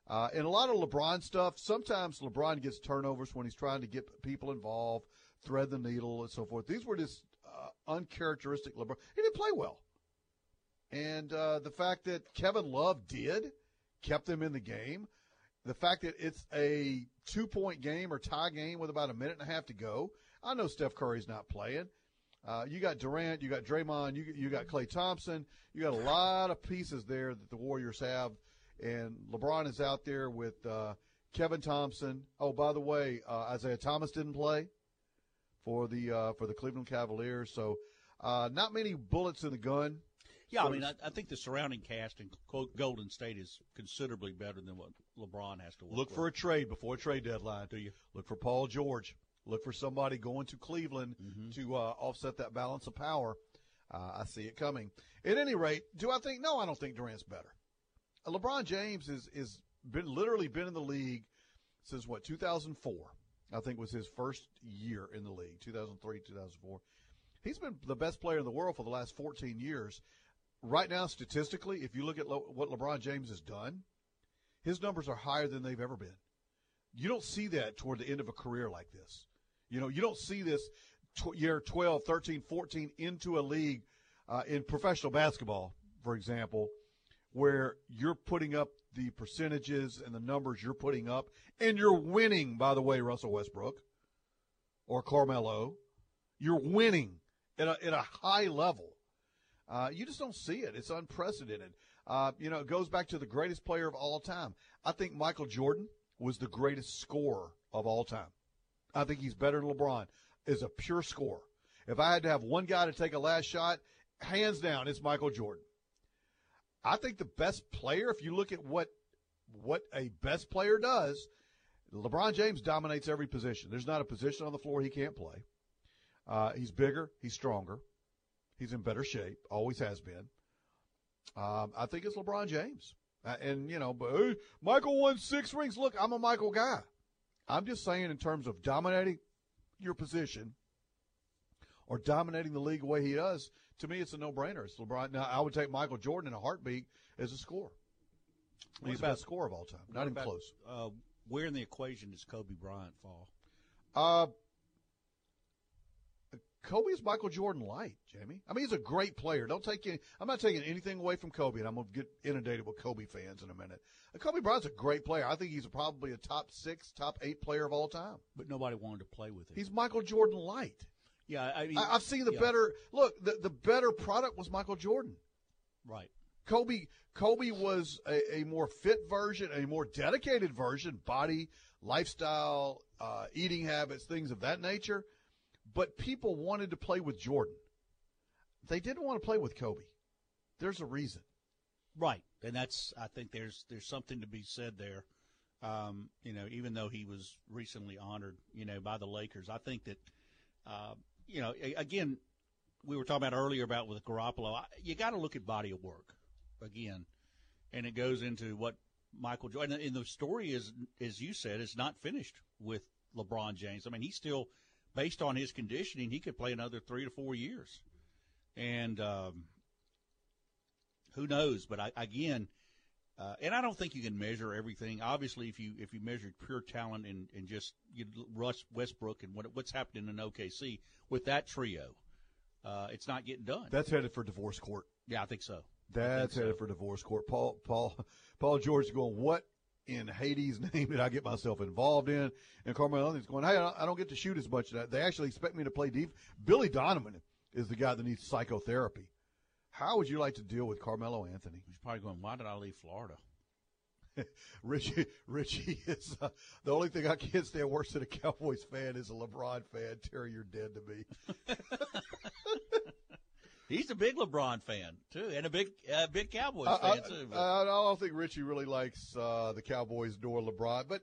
Uh, and a lot of LeBron stuff. Sometimes LeBron gets turnovers when he's trying to get people involved, thread the needle, and so forth. These were just uh, uncharacteristic LeBron. He didn't play well. And uh, the fact that Kevin Love did kept them in the game. The fact that it's a two point game or tie game with about a minute and a half to go. I know Steph Curry's not playing. Uh, you got Durant, you got Draymond, you you got Klay Thompson. You got a lot of pieces there that the Warriors have, and LeBron is out there with uh, Kevin Thompson. Oh, by the way, uh, Isaiah Thomas didn't play for the uh, for the Cleveland Cavaliers, so uh, not many bullets in the gun. Yeah, I mean, I, I, think the surrounding cast in Golden State is considerably better than what LeBron has to look with. for a trade before a trade deadline. Do you look for Paul George? Look for somebody going to Cleveland mm-hmm. to uh, offset that balance of power. Uh, I see it coming. At any rate, do I think? No, I don't think Durant's better. Uh, LeBron James is is been literally been in the league since what 2004. I think was his first year in the league, 2003, 2004. He's been the best player in the world for the last 14 years. Right now, statistically, if you look at Le- what LeBron James has done, his numbers are higher than they've ever been. You don't see that toward the end of a career like this. You know, you don't see this tw- year 12, 13, 14 into a league uh, in professional basketball, for example, where you're putting up the percentages and the numbers you're putting up, and you're winning, by the way, Russell Westbrook or Carmelo. You're winning at a, at a high level. Uh, you just don't see it. It's unprecedented. Uh, you know, it goes back to the greatest player of all time. I think Michael Jordan was the greatest scorer of all time. I think he's better than LeBron as a pure scorer. If I had to have one guy to take a last shot, hands down, it's Michael Jordan. I think the best player, if you look at what what a best player does, LeBron James dominates every position. There's not a position on the floor he can't play. Uh, he's bigger, he's stronger, he's in better shape, always has been. Um, I think it's LeBron James. Uh, and you know, but hey, Michael won six rings. Look, I'm a Michael guy. I'm just saying, in terms of dominating your position or dominating the league the way he does, to me, it's a no-brainer. It's LeBron. Now, I would take Michael Jordan in a heartbeat as a scorer. He's about, the best scorer of all time. Not even about, close. Uh, where in the equation does Kobe Bryant fall? Uh, Kobe is Michael Jordan light, Jamie. I mean, he's a great player. Don't take any, I'm not taking anything away from Kobe, and I'm going to get inundated with Kobe fans in a minute. Uh, Kobe Bryant's a great player. I think he's probably a top six, top eight player of all time. But nobody wanted to play with him. He's Michael Jordan light. Yeah, I mean, I, have seen the yeah. better look. The, the better product was Michael Jordan. Right. Kobe Kobe was a, a more fit version, a more dedicated version, body, lifestyle, uh, eating habits, things of that nature. But people wanted to play with Jordan. They didn't want to play with Kobe. There's a reason. Right, and that's I think there's there's something to be said there. Um, you know, even though he was recently honored, you know, by the Lakers, I think that, uh, you know, again, we were talking about earlier about with Garoppolo. I- You got to look at body of work again, and it goes into what Michael Jordan. And the story is, as you said, is not finished with LeBron James. I mean, he's still, based on his conditioning, he could play another three to four years, and um, who knows? But I, again, uh, and I don't think you can measure everything. Obviously, if you if you measured pure talent and, and just you Russ Westbrook and what what's happening in OKC with that trio, uh, it's not getting done. That's headed for divorce court. yeah, I think so. That's so. headed for divorce court. Paul Paul Paul George is going, what in Hades' name did I get myself involved in? And Carmelo Anthony's going, hey, I don't, get to shoot as much. They actually expect me to play deep. Billy Donovan is the guy that needs psychotherapy. How would you like to deal with Carmelo Anthony? He's probably going, why did I leave Florida? Richie, Richie is uh, the only thing I can't stand worse than a Cowboys fan is a LeBron fan. Terry, you're dead to me. He's a big LeBron fan too, and a big uh, big Cowboys I, fan I- too. but- I, don't think Richie really likes uh, the Cowboys nor LeBron, but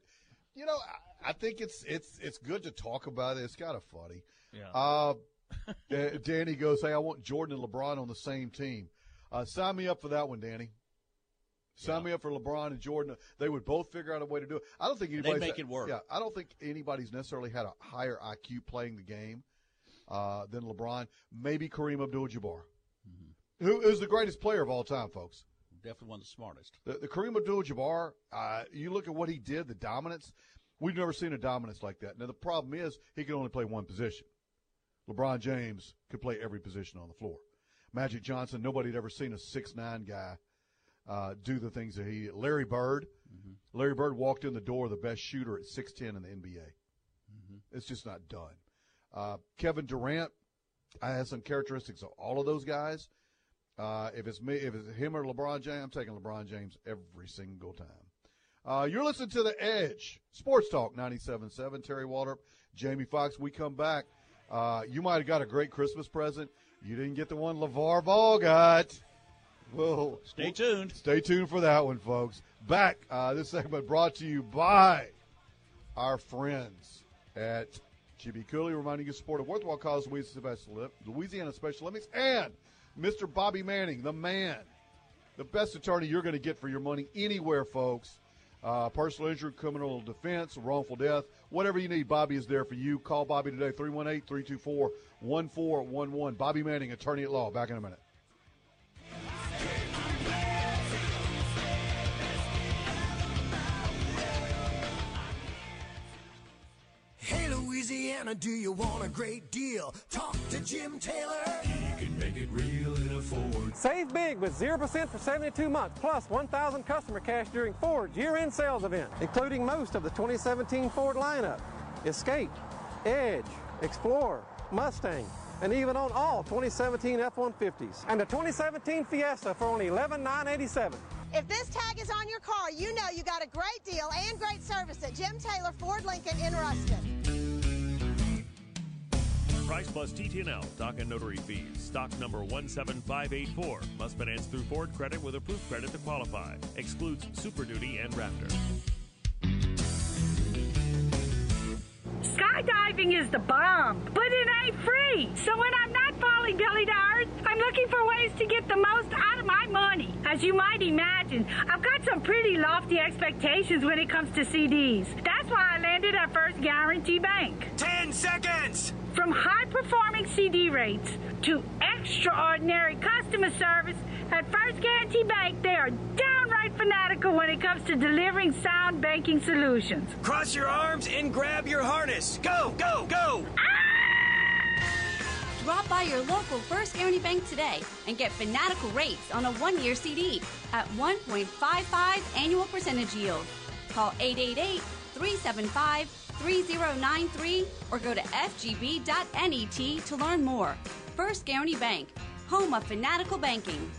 you know, I, I think it's it's it's good to talk about it. It's kind of funny. Yeah. Uh, Danny goes, "Hey, I want Jordan and LeBron on the same team. Uh, sign me up for that one, Danny. Sign me up for LeBron and Jordan. They would both figure out a way to do it. I don't think They'd make it work. Yeah, I don't think anybody's necessarily had a higher IQ playing the game uh, than LeBron. Maybe Kareem Abdul-Jabbar, Mm-hmm. who is the greatest player of all time, folks. Definitely one of the smartest. The, the Kareem Abdul-Jabbar, uh, you look at what he did, the dominance. We've never seen a dominance like that. Now the problem is he can only play one position. LeBron James could play every position on the floor. Magic Johnson, nobody had ever seen a six nine guy uh, do the things that he. Larry Bird, Larry Bird walked in the door the best shooter at six ten in the NBA. It's just not done. Uh, Kevin Durant, I have some characteristics of all of those guys. Uh, if it's me, if it's him or LeBron James, I'm taking LeBron James every single time. Uh, you're listening to The Edge, Sports Talk 97.7. Terry Waldrop, Jamie Fox. We come back. Uh, you might have got a great Christmas present. You didn't get the one LaVar Ball got. Well, Stay tuned. Stay tuned for that one, folks. Back. Uh, this segment brought to you by our friends at GB Cooley, reminding you to support a worthwhile cause, Louisiana Special, Limits, and Mr. Bobby Manning, the man, the best attorney you're going to get for your money anywhere, folks. Uh, personal injury, criminal defense, wrongful death, whatever you need, Bobby is there for you. Call Bobby today, 318 324 1411. Bobby Manning, attorney at law. Back in a minute. Louisiana, do you want a great deal? Talk to Jim Taylor. He can make it real in a Ford. Save big with 0% for 72 months, plus 1,000 customer cash during Ford's year-end sales event, including most of the 2017 Ford lineup. Escape, Edge, Explorer, Mustang, and even on all 2017 F-150s. And the 2017 Fiesta for only 11,987. If this tag is on your car, you know you got a great deal and great service at Jim Taylor Ford Lincoln in Ruston. Price plus TTNL, dock and notary fees. Stock number 17584. Must finance through Ford Credit with approved credit to qualify. Excludes Super Duty and Raptor. Skydiving is the bomb, but it ain't free. So when I'm not belly to earth, I'm looking for ways to get the most out of my money. As you might imagine, I've got some pretty lofty expectations when it comes to CDs. That's why I landed at First Guarantee Bank. 10 seconds! From high performing CD rates to extraordinary customer service, at First Guarantee Bank, they are downright fanatical when it comes to delivering sound banking solutions. Cross your arms and grab your harness. Go, go, go! Ah! By your local First Guarantee Bank today and get fanatical rates on a one year CD at 1.55 annual percentage yield. Call 888 375 3093 or go to fgb.net to learn more. First Guarantee Bank, home of fanatical banking.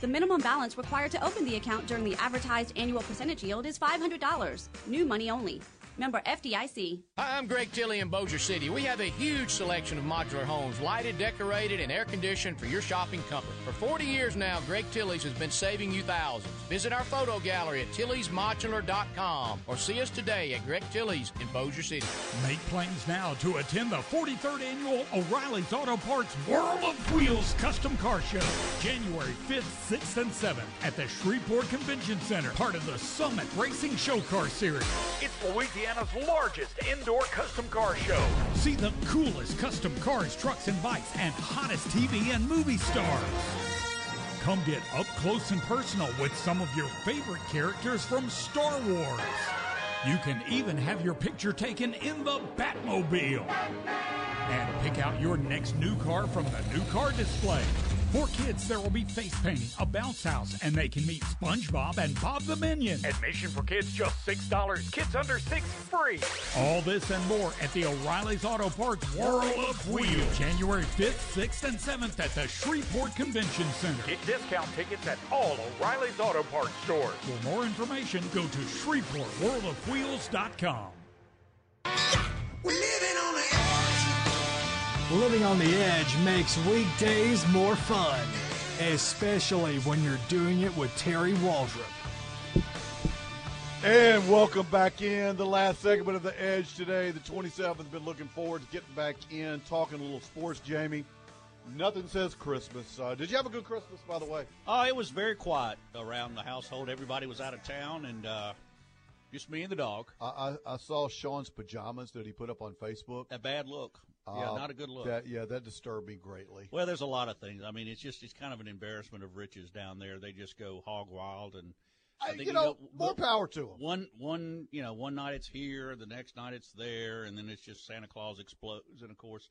The minimum balance required to open the account during the advertised annual percentage yield is $500. New money only. Member FDIC. Hi, I'm Greg Tilley in Bossier City. We have a huge selection of modular homes, lighted, decorated, and air conditioned for your shopping comfort. For 40 years now, Greg Tilley's has been saving you thousands. Visit our photo gallery at tillysmodular.com or see us today at Greg Tilley's in Bossier City. Make plans now to attend the 43rd annual O'Reilly's Auto Parts World of Wheels Custom Car Show, January 5th, 6th, and 7th at the Shreveport Convention Center, part of the Summit Racing Show Car Series. It's Louisiana's largest indoor custom car show. See the coolest custom cars, trucks, and bikes, and hottest TV and movie stars. Come get up close and personal with some of your favorite characters from Star Wars. You can even have your picture taken in the Batmobile. And pick out your next new car from the new car display. For kids, there will be face painting, a bounce house, and they can meet SpongeBob and Bob the Minion. Admission for kids just $6. Kids under 6 free. All this and more at the O'Reilly's Auto Parts World of Wheels, January 5th, 6th, and 7th at the Shreveport Convention Center. Get discount tickets at all O'Reilly's Auto Parts stores. For more information, go to ShreveportWorldOfWheels.com. Living on the edge makes weekdays more fun, especially when you're doing it with Terry Waldrop. And welcome back in the last segment of the Edge today. The 27th. Been looking forward to getting back in, talking a little sports. Jamie, nothing says Christmas. Uh, did you have a good Christmas, by the way? Oh, it was very quiet around the household. Everybody was out of town, and uh, just me and the dog. I, I, I saw Sean's pajamas that he put up on Facebook. A bad look. Yeah, Uh, not a good look. That, yeah, that disturbed me greatly. Well, there's a lot of things. I mean, it's just it's kind of an embarrassment of riches down there. They just go hog wild, and I I- think you know, go- more power to 'em. One one you know one night it's here, the next night it's there, and then it's just Santa Claus explodes. And of course,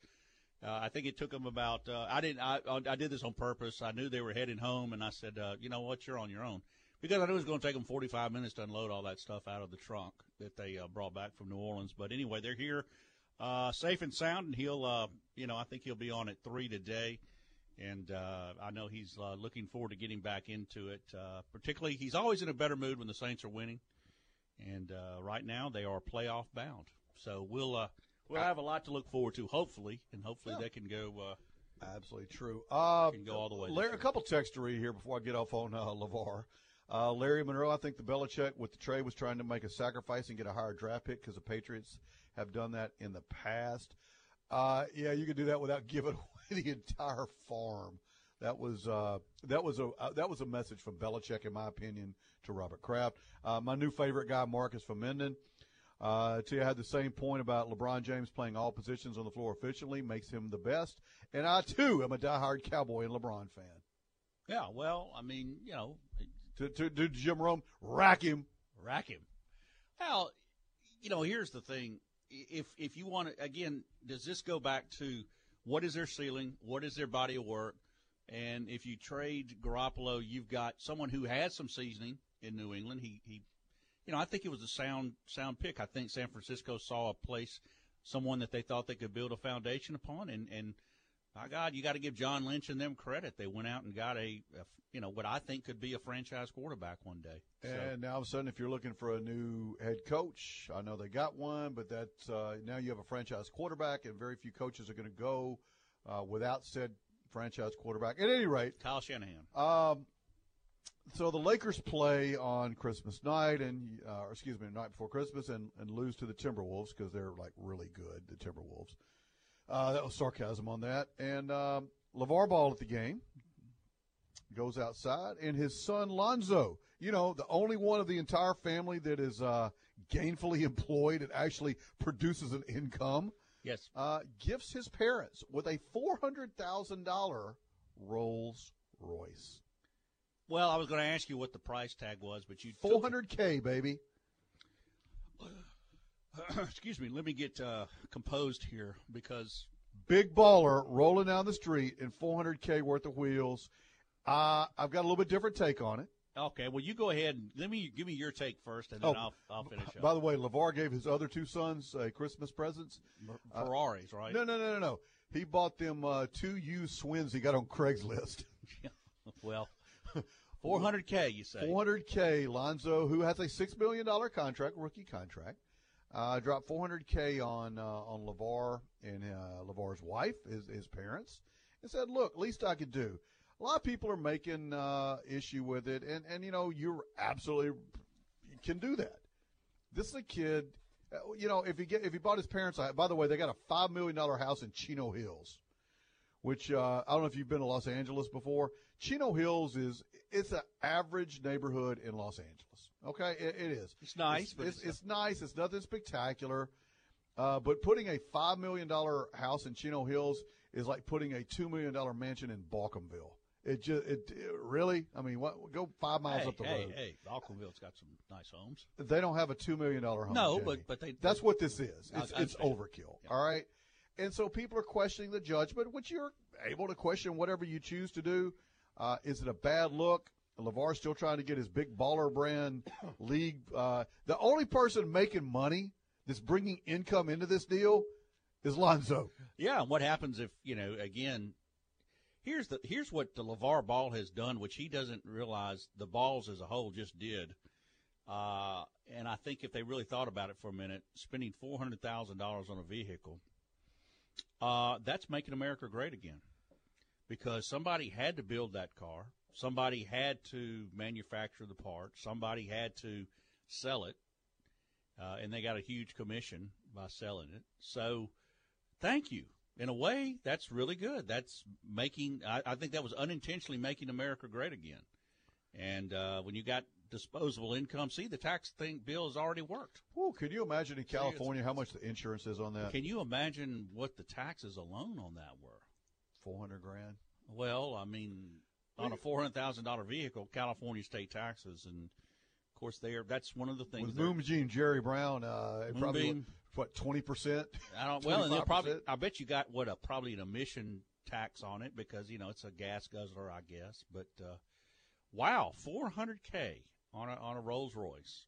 uh, I think it took them about. Uh, I didn't. I I did this on purpose. I knew they were heading home, and I said, uh, you know what, you're on your own. Because I knew it was going to take them 45 minutes to unload all that stuff out of the trunk that they uh, brought back from New Orleans. But anyway, they're here, uh, safe and sound, and he'll, uh, you know, I think he'll be on at three today, and uh, I know he's uh, looking forward to getting back into it. Uh, particularly, he's always in a better mood when the Saints are winning, and uh, right now they are playoff bound. So we'll uh, we'll have a lot to look forward to, hopefully, and hopefully they can go. Uh, Absolutely true. Uh, can go all the way. Larry, a couple texts to read here before I get off on uh, LaVar. Uh, Larry Monroe, I think the Belichick with the trade was trying to make a sacrifice and get a higher draft pick because the Patriots have done that in the past. Uh, yeah, you could do that without giving away the entire farm. That was uh, that was a uh, that was a message from Belichick, in my opinion, to Robert Kraft. Uh, my new favorite guy, Marcus from. Uh, Tia had the same point about LeBron James playing all positions on the floor efficiently makes him the best. And I too am a diehard Cowboy and LeBron fan. yeah, well, I mean, you know, To, to, to Jim Rome, rack him. rack him. Well, you know, here's the thing: if if you want to, again, does this go back to what is their ceiling? What is their body of work? And if you trade Garoppolo, you've got someone who has some seasoning in New England. He he, you know, I think it was a sound sound pick. I think San Francisco saw a place, someone that they thought they could build a foundation upon, and and my God, you got to give John Lynch and them credit. They went out and got a, a you know, what I think could be a franchise quarterback one day. So- And now all of a sudden, if you're looking for a new head coach, I know they got one, but that's uh, now you have a franchise quarterback, and very few coaches are going to go uh, without said franchise quarterback. At any rate, Kyle Shanahan. Um, so the Lakers play on Christmas night, and uh, or excuse me, night before Christmas, and, and lose to the Timberwolves because they're like really good. The Timberwolves. Uh, that was sarcasm on that. And um, LaVar Ball at the game goes outside, and his son Lonzo, you know, the only one of the entire family that is uh, gainfully employed and actually produces an income. Yes. Uh, gifts his parents with a four hundred thousand dollar Rolls Royce. Well, I was going to ask you what the price tag was, but you Four hundred K, baby. excuse me. Let me get uh, composed here because big baller rolling down the street in 400k worth of wheels. Uh, I've got a little bit different take on it. Okay, well, you go ahead and let me give me your take first, and then I'll, I'll finish up. By the way, LaVar gave his other two sons a Christmas presents. Uh, Ferraris, right? No, no, no, no, no. He bought them uh, two used Schwinns he got on Craigslist. well, 400K, you say? 400K. Lonzo, who has a $6 million contract, rookie contract, uh, dropped 400K on uh, on LaVar and uh, LaVar's wife, his, his parents, and said, look, least I could do. A lot of people are making uh, issue with it, and, and, you know, you're absolutely you can do that. This is a kid, uh, you know, if he get if he bought his parents, by the way, they got a five million dollar house in Chino Hills, which uh, I don't know if you've been to Los Angeles before. Chino Hills is it's an average neighborhood in Los Angeles. Okay, it, it is. It's nice, It's, but it's, it's- it's nice. It's nothing spectacular. Uh, but putting a five million dollar house in Chino Hills is like putting a two million dollar mansion in Bawcomville. It just it, it- really. I mean, what, go five miles hey, up the hey, road. hey, Bawcomville's got some nice homes. They don't have a two million dollar home. No, Jamie. but- but they- That's what this is. It's, it's overkill. All right, and so people are questioning the judgment, which you're able to question whatever you choose to do. Uh, is it a bad look? LaVar's still trying to get his big baller brand league. Uh, the only person making money that's bringing income into this deal is Lonzo. Yeah, and what happens if you know? Again, here's the here's what the LaVar Ball has done, which he doesn't realize the balls as a whole just did. Uh, and I think if they really thought about it for a minute, spending four hundred thousand dollars on a vehicle, uh, that's making America great again, because somebody had to build that car, somebody had to manufacture the part, somebody had to sell it, uh, and they got a huge commission by selling it. So, thank you. In a way, that's really good. That's making. I, I think that was unintentionally making America great again. And uh, when you got disposable income, see the tax thing bill has already worked. Whoa, can you imagine in California how much the insurance is on that? Can you imagine what the taxes alone on that were? Four hundred grand. Well, I mean, on a four hundred thousand dollar vehicle, California state taxes, and of course, they are. That's one of the things. With they're- Jerry Brown, uh, probably what twenty percent. I don't. Well, and they'll probably. I bet you got what a probably an emission tax on it because you know it's a gas guzzler, I guess. But uh, wow, 400k on a on a Rolls Royce.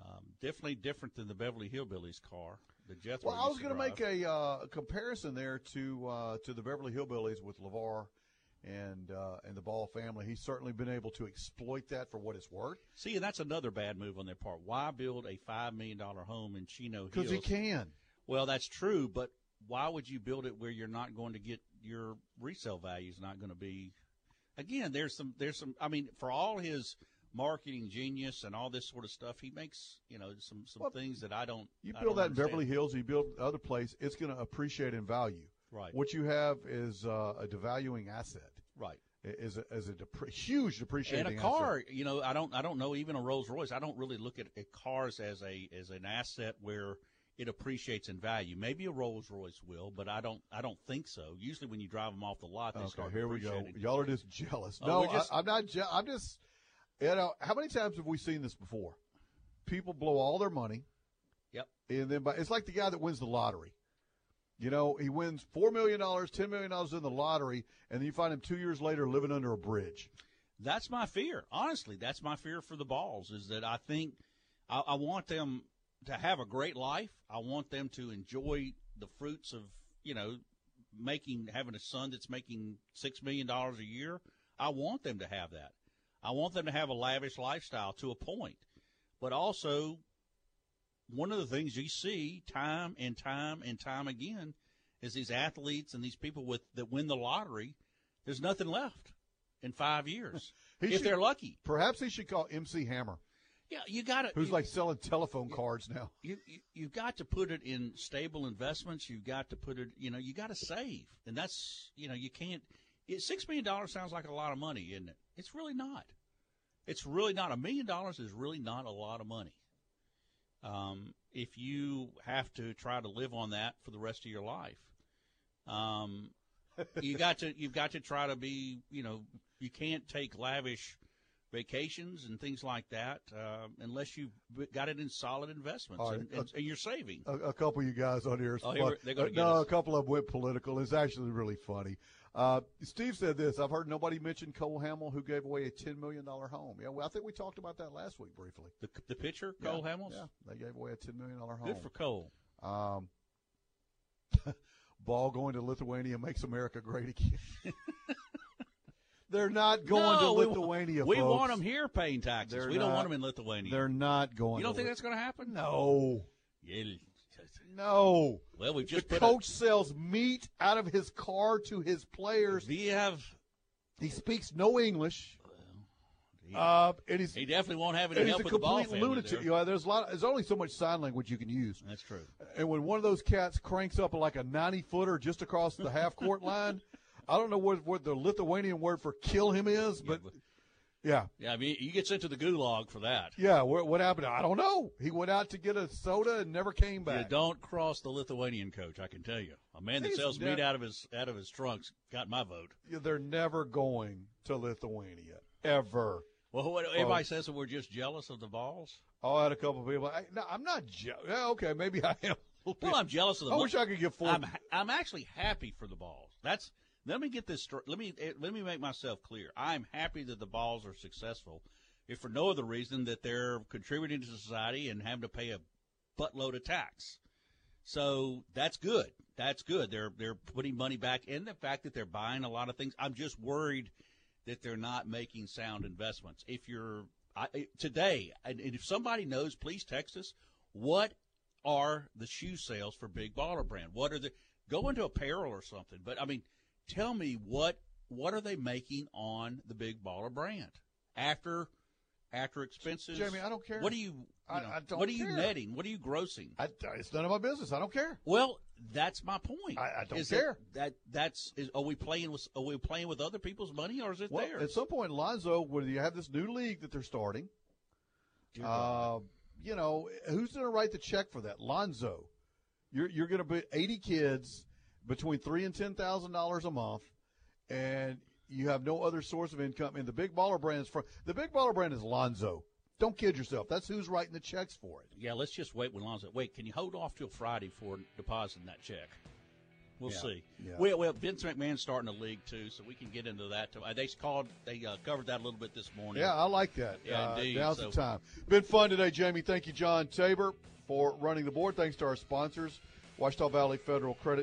Um, definitely different than the Beverly Hillbillies car. The Jethro. Well, I was going to make a, uh, a comparison there to uh, to the Beverly Hillbillies with LaVar and uh, and the Ball family. He's certainly been able to exploit that for what it's worth See, and that's another bad move on their part. Why build a five million dollar home in Chino Hills? because he can. Well, that's true, but why would you build it where you're not going to get your resale value is not going to be? Again, there's some there's some. I mean, for all his marketing genius and all this sort of stuff, he makes you know some some things that I don't. You build don't that in. Beverly Hills, you build other place, it's going to appreciate in value. Right. What you have is uh, a devaluing asset. Right. Is a, is a depre- huge depreciating And a car, asset. you know, I don't, I don't know. Even a Rolls Royce, I don't really look at, at cars as a as an asset where it appreciates in value. Maybe a Rolls Royce will, but I don't, I don't think so. Usually, when you drive them off the lot, they Okay, start here we go. Y'all are just jealous. Oh, no, just- I, I'm not. Je- I'm just. You know, how many times have we seen this before? People blow all their money. Yep. And then, by, it's like the guy that wins the lottery. You know, he wins four million dollars, ten million dollars in the lottery, and then you find him two years later living under a bridge. That's my fear. Honestly, that's my fear for the balls is that I think I, I want them to have a great life. I want them to enjoy the fruits of, you know, making, having a son that's making $6 million a year. I want them to have that. I want them to have a lavish lifestyle to a point. But also, one of the things you see time and time and time again is these athletes and these people with that win the lottery. There's nothing left in five years if should- they're lucky. Perhaps he should call MC Hammer, Yeah, you got to. who's like selling telephone cards now. you, you you've got to put it in stable investments. You've got to put it. You know, you got to save, and that's you know you can't. It, Six million dollars sounds like a lot of money, isn't it? It's really not. It's really not. A million dollars is really not a lot of money. Um, if you have to try to live on that for the rest of your life, um, you got to you've got to try to be. You know, you can't take lavish vacations and things like that, uh, unless you've got it in solid investments right, and, and, and you're saving. A, a couple of you guys on here. Oh, here Uh, no, us. a couple of them went political. It's actually really funny. Uh, Steve said this. I've heard nobody mention Cole Hamels, who gave away a ten million dollar home. Yeah, well, I think we talked about that last week briefly. The, the pitcher, Yeah, Cole Hamels? Yeah, they gave away a ten million dollar home. Good for Cole. Um, ball going to Lithuania makes America great again. They're not going No, to Lithuania. We, folks. want them here paying taxes. They're we don't want them in Lithuania. They're not going. You don't think Lit- that's going to happen? No. Yeah. No. Well, we just the put a- coach sells meat out of his car to his players. Do you have? He speaks no English. uh, and he's, He definitely won't have any he's help a with the ball complete lunatic. there. You know, there's a lot. There's only so much sign language you can use. That's true. And when one of those cats cranks up like a 90 footer just across the half court line, I don't know what what the Lithuanian word for kill him is, but yeah, Yeah, Yeah, I mean, he gets into the gulag for that. yeah. What, what happened? I don't know. He went out to get a soda and never came You back. don't cross the Lithuanian coach. I can tell you, a man that He's sells nev- meat out of his out of his trunks got my vote. Yeah, They're never going to Lithuania ever. Well, what, everybody says that we're just jealous of the balls. Oh, I had a couple of people. I, no, I'm not. jealous. yeah, okay, maybe I am. Well. I'm jealous of the. I wish I could get four. I'm, I'm actually happy for the balls. That's let me get this. Let me eh, let me make myself clear. I'm happy that the balls are successful, if for no other reason that they're contributing to society and having to pay a buttload of tax. So that's good. That's good. They're they're putting money back in. The fact that they're buying a lot of things. I'm just worried that they're not making sound investments. If you're I, eh, today, and and if somebody knows, please text us. What are the shoe sales for Big Baller Brand? What are the go into apparel or something? But I mean, tell me what what are they making on the Big Baller Brand after after expenses? Jamie, I don't care. What are you? you I- know, I don't what are you care. netting? What are you grossing? I, it's none of my business. I don't care. Well, that's my point. I- I don't Is care. That, that that's is, are we playing with are we playing with other people's money or is it Well, theirs? at some point, Lonzo, where you have this new league that they're starting, uh, you know, who's going to write the check for that? Lonzo. You're you're going to be 80 kids between three and ten thousand dollars a month, and you have no other source of income. And the big baller brand is from the big baller brand is Lonzo. Don't kid yourself. That's who's writing the checks for it. Yeah, let's just wait when Lonzo. Wait, can you hold off till Friday for depositing that check? We'll Yeah, see. yeah. Well, well, Vince McMahon's starting a league too, so we can get into that. Uh, They called, they uh, covered that a little bit this morning. Yeah, I like that. Yeah, uh, indeed. Now's So- the time. Been fun today, Jamie. Thank you, John Tabor, for running the board. Thanks to our sponsors, Ouachita Valley Federal Credit.